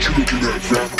makes me go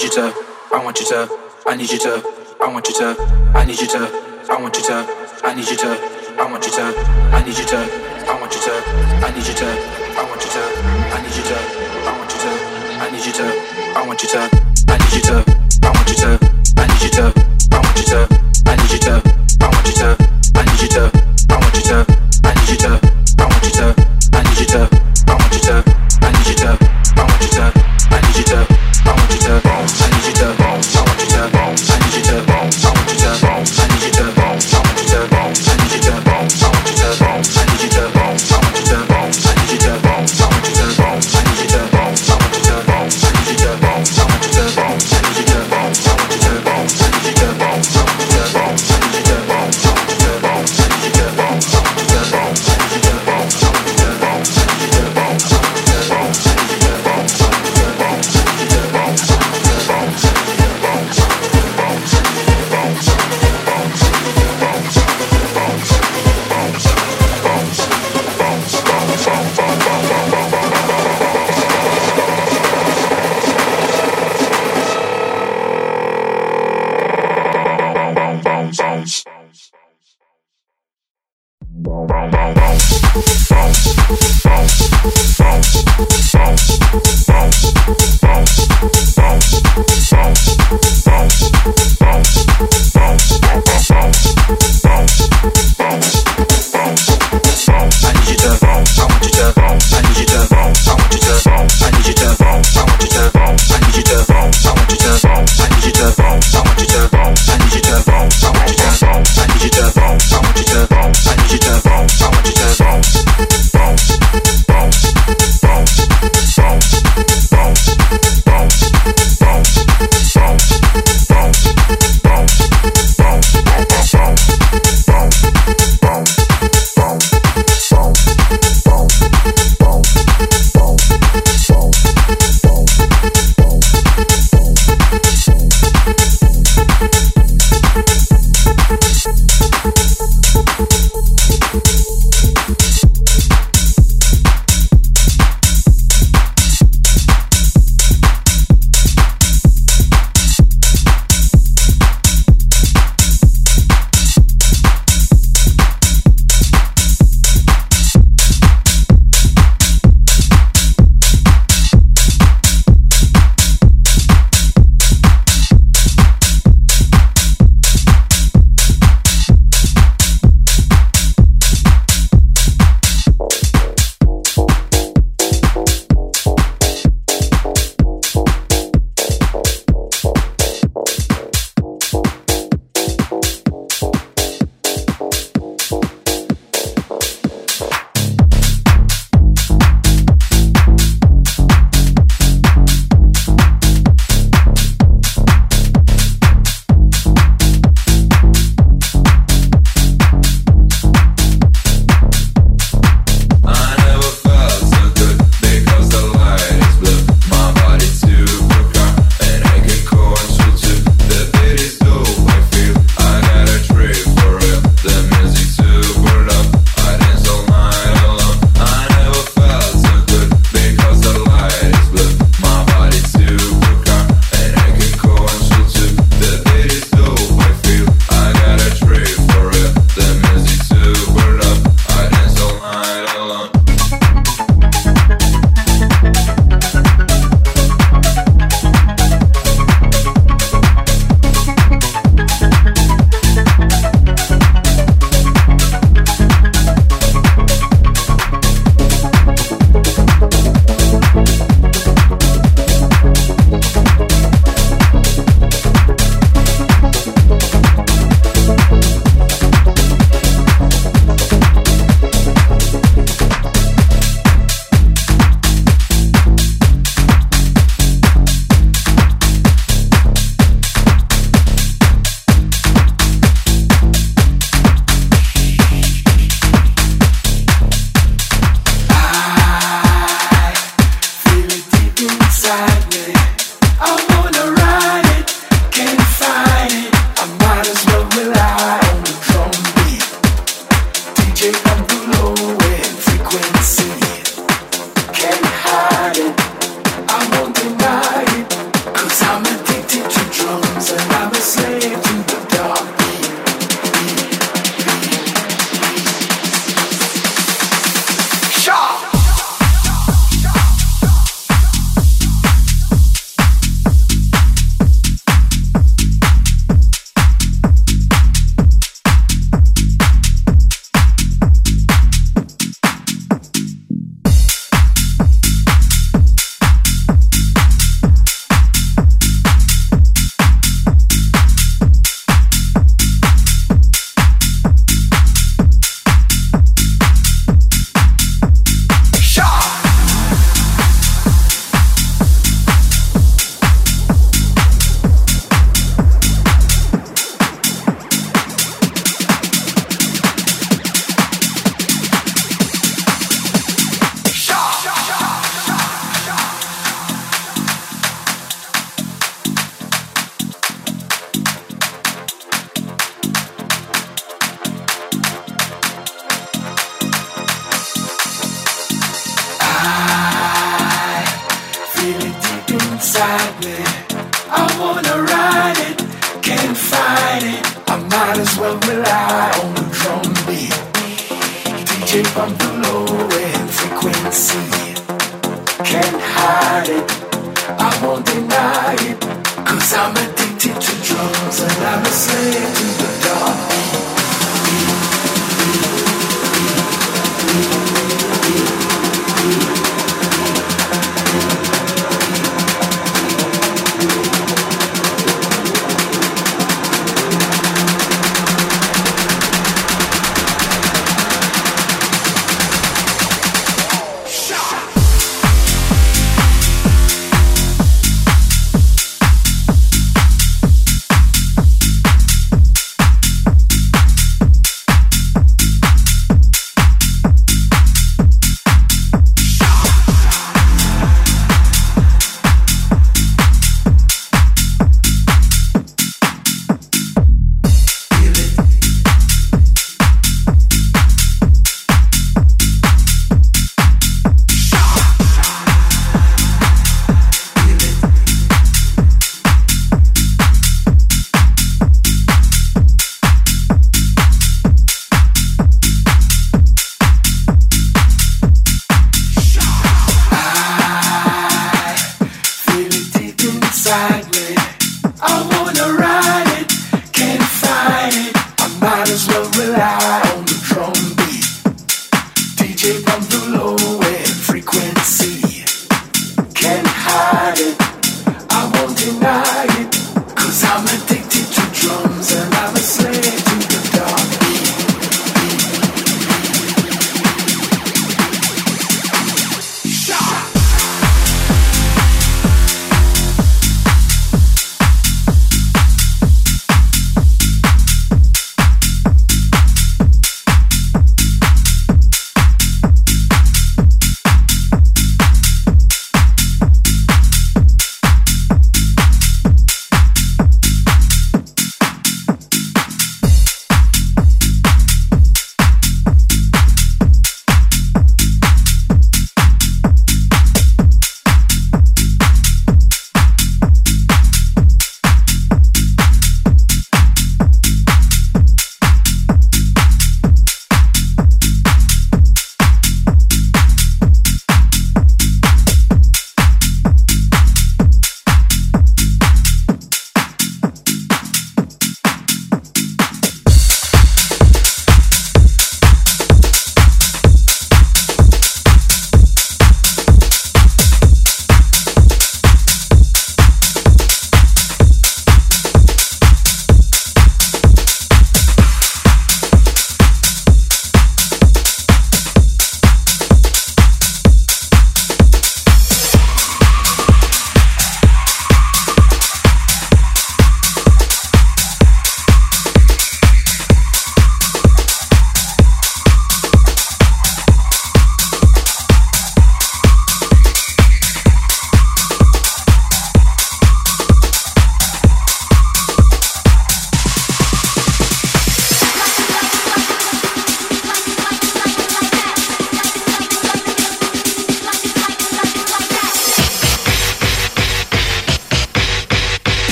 need you to, I want you to, I need you to, I want you to, I need you to, I want you to, I need you to, I want you to, I need you to, I want you to, I need you to, I want you to, I need you to, I want you to, I need you to, I want you to, I need you to, I want you to, I need you to, I want you to, I need you to, I want you to, I need you to, I want you to, I need you to, I want you to, I need you to, I want you to, I need you to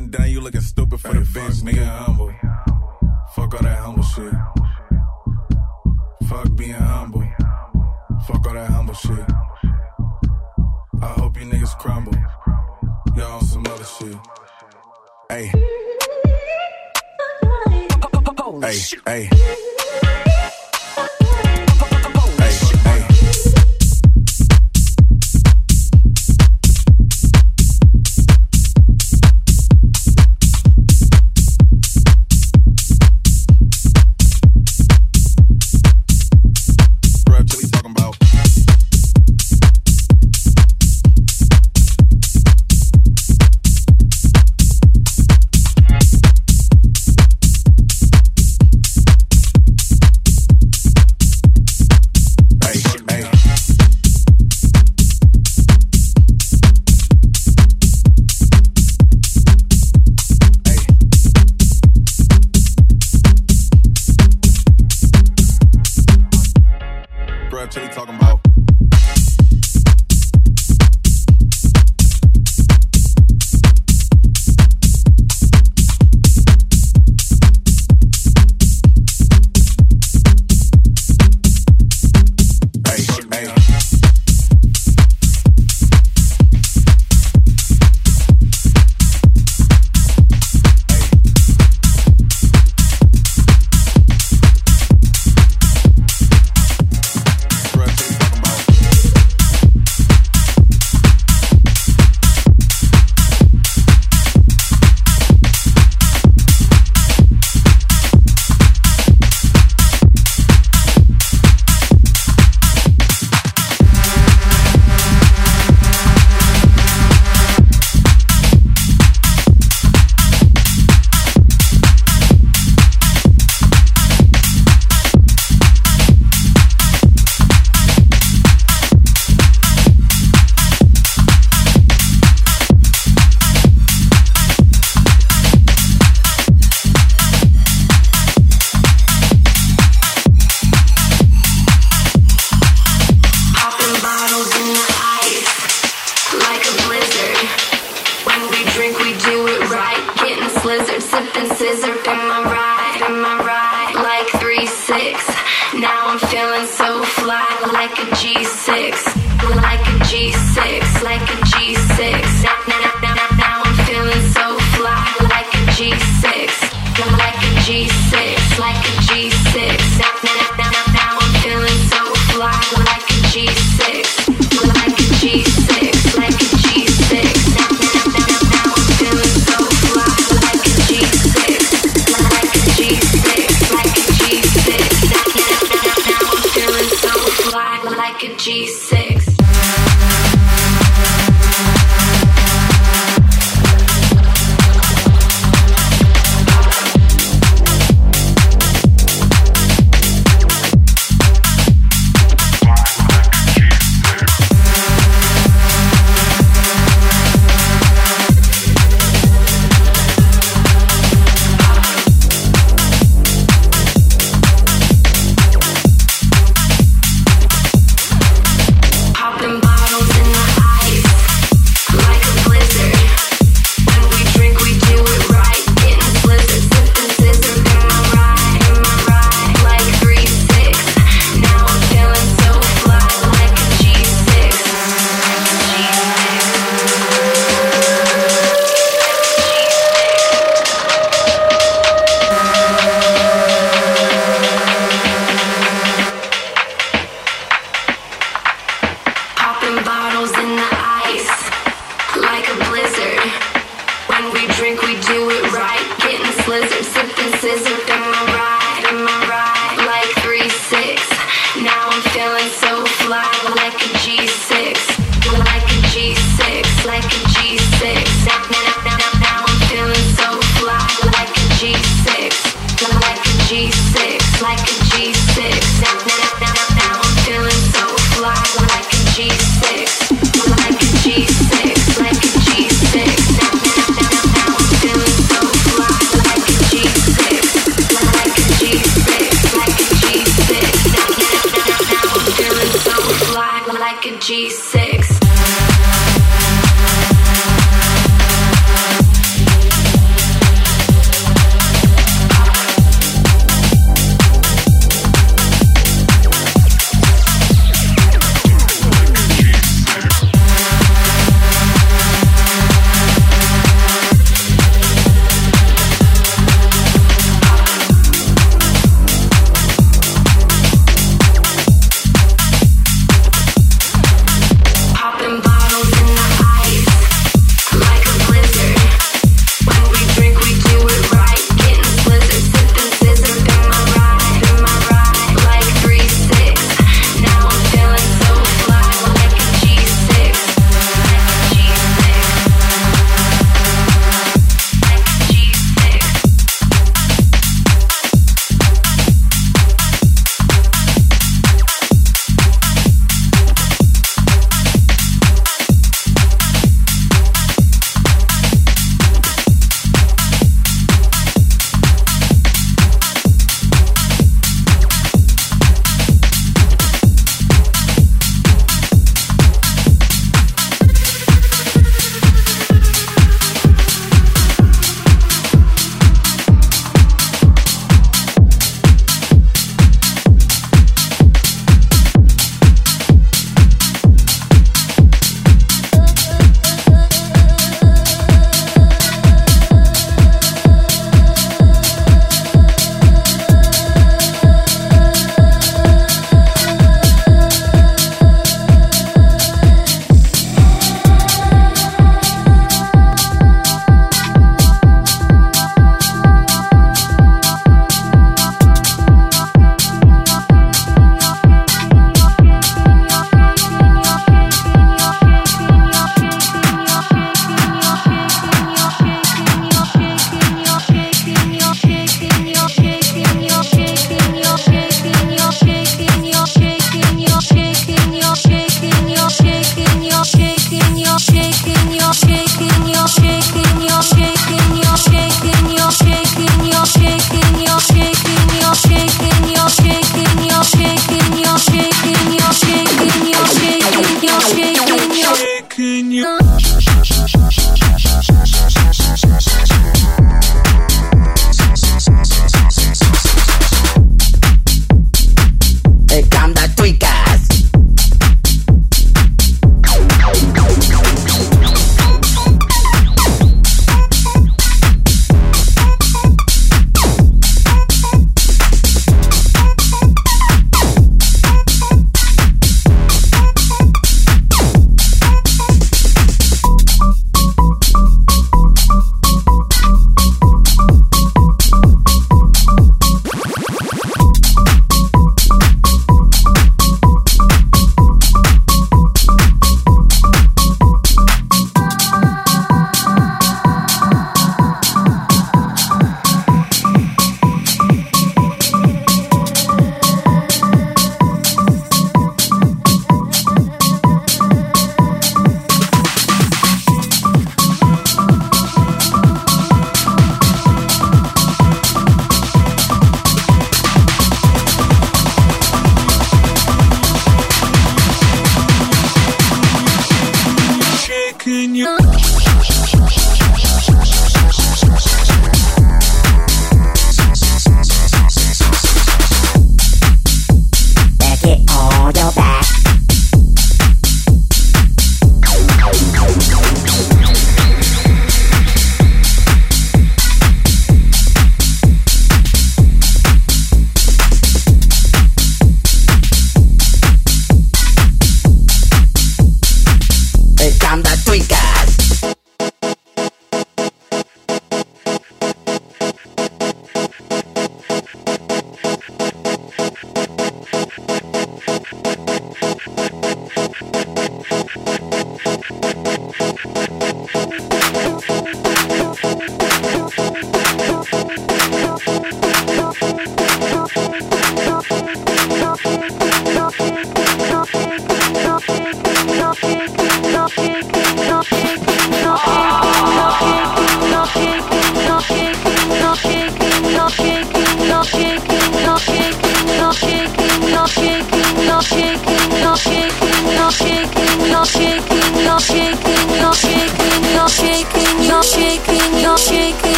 and you looking stupid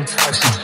untouched.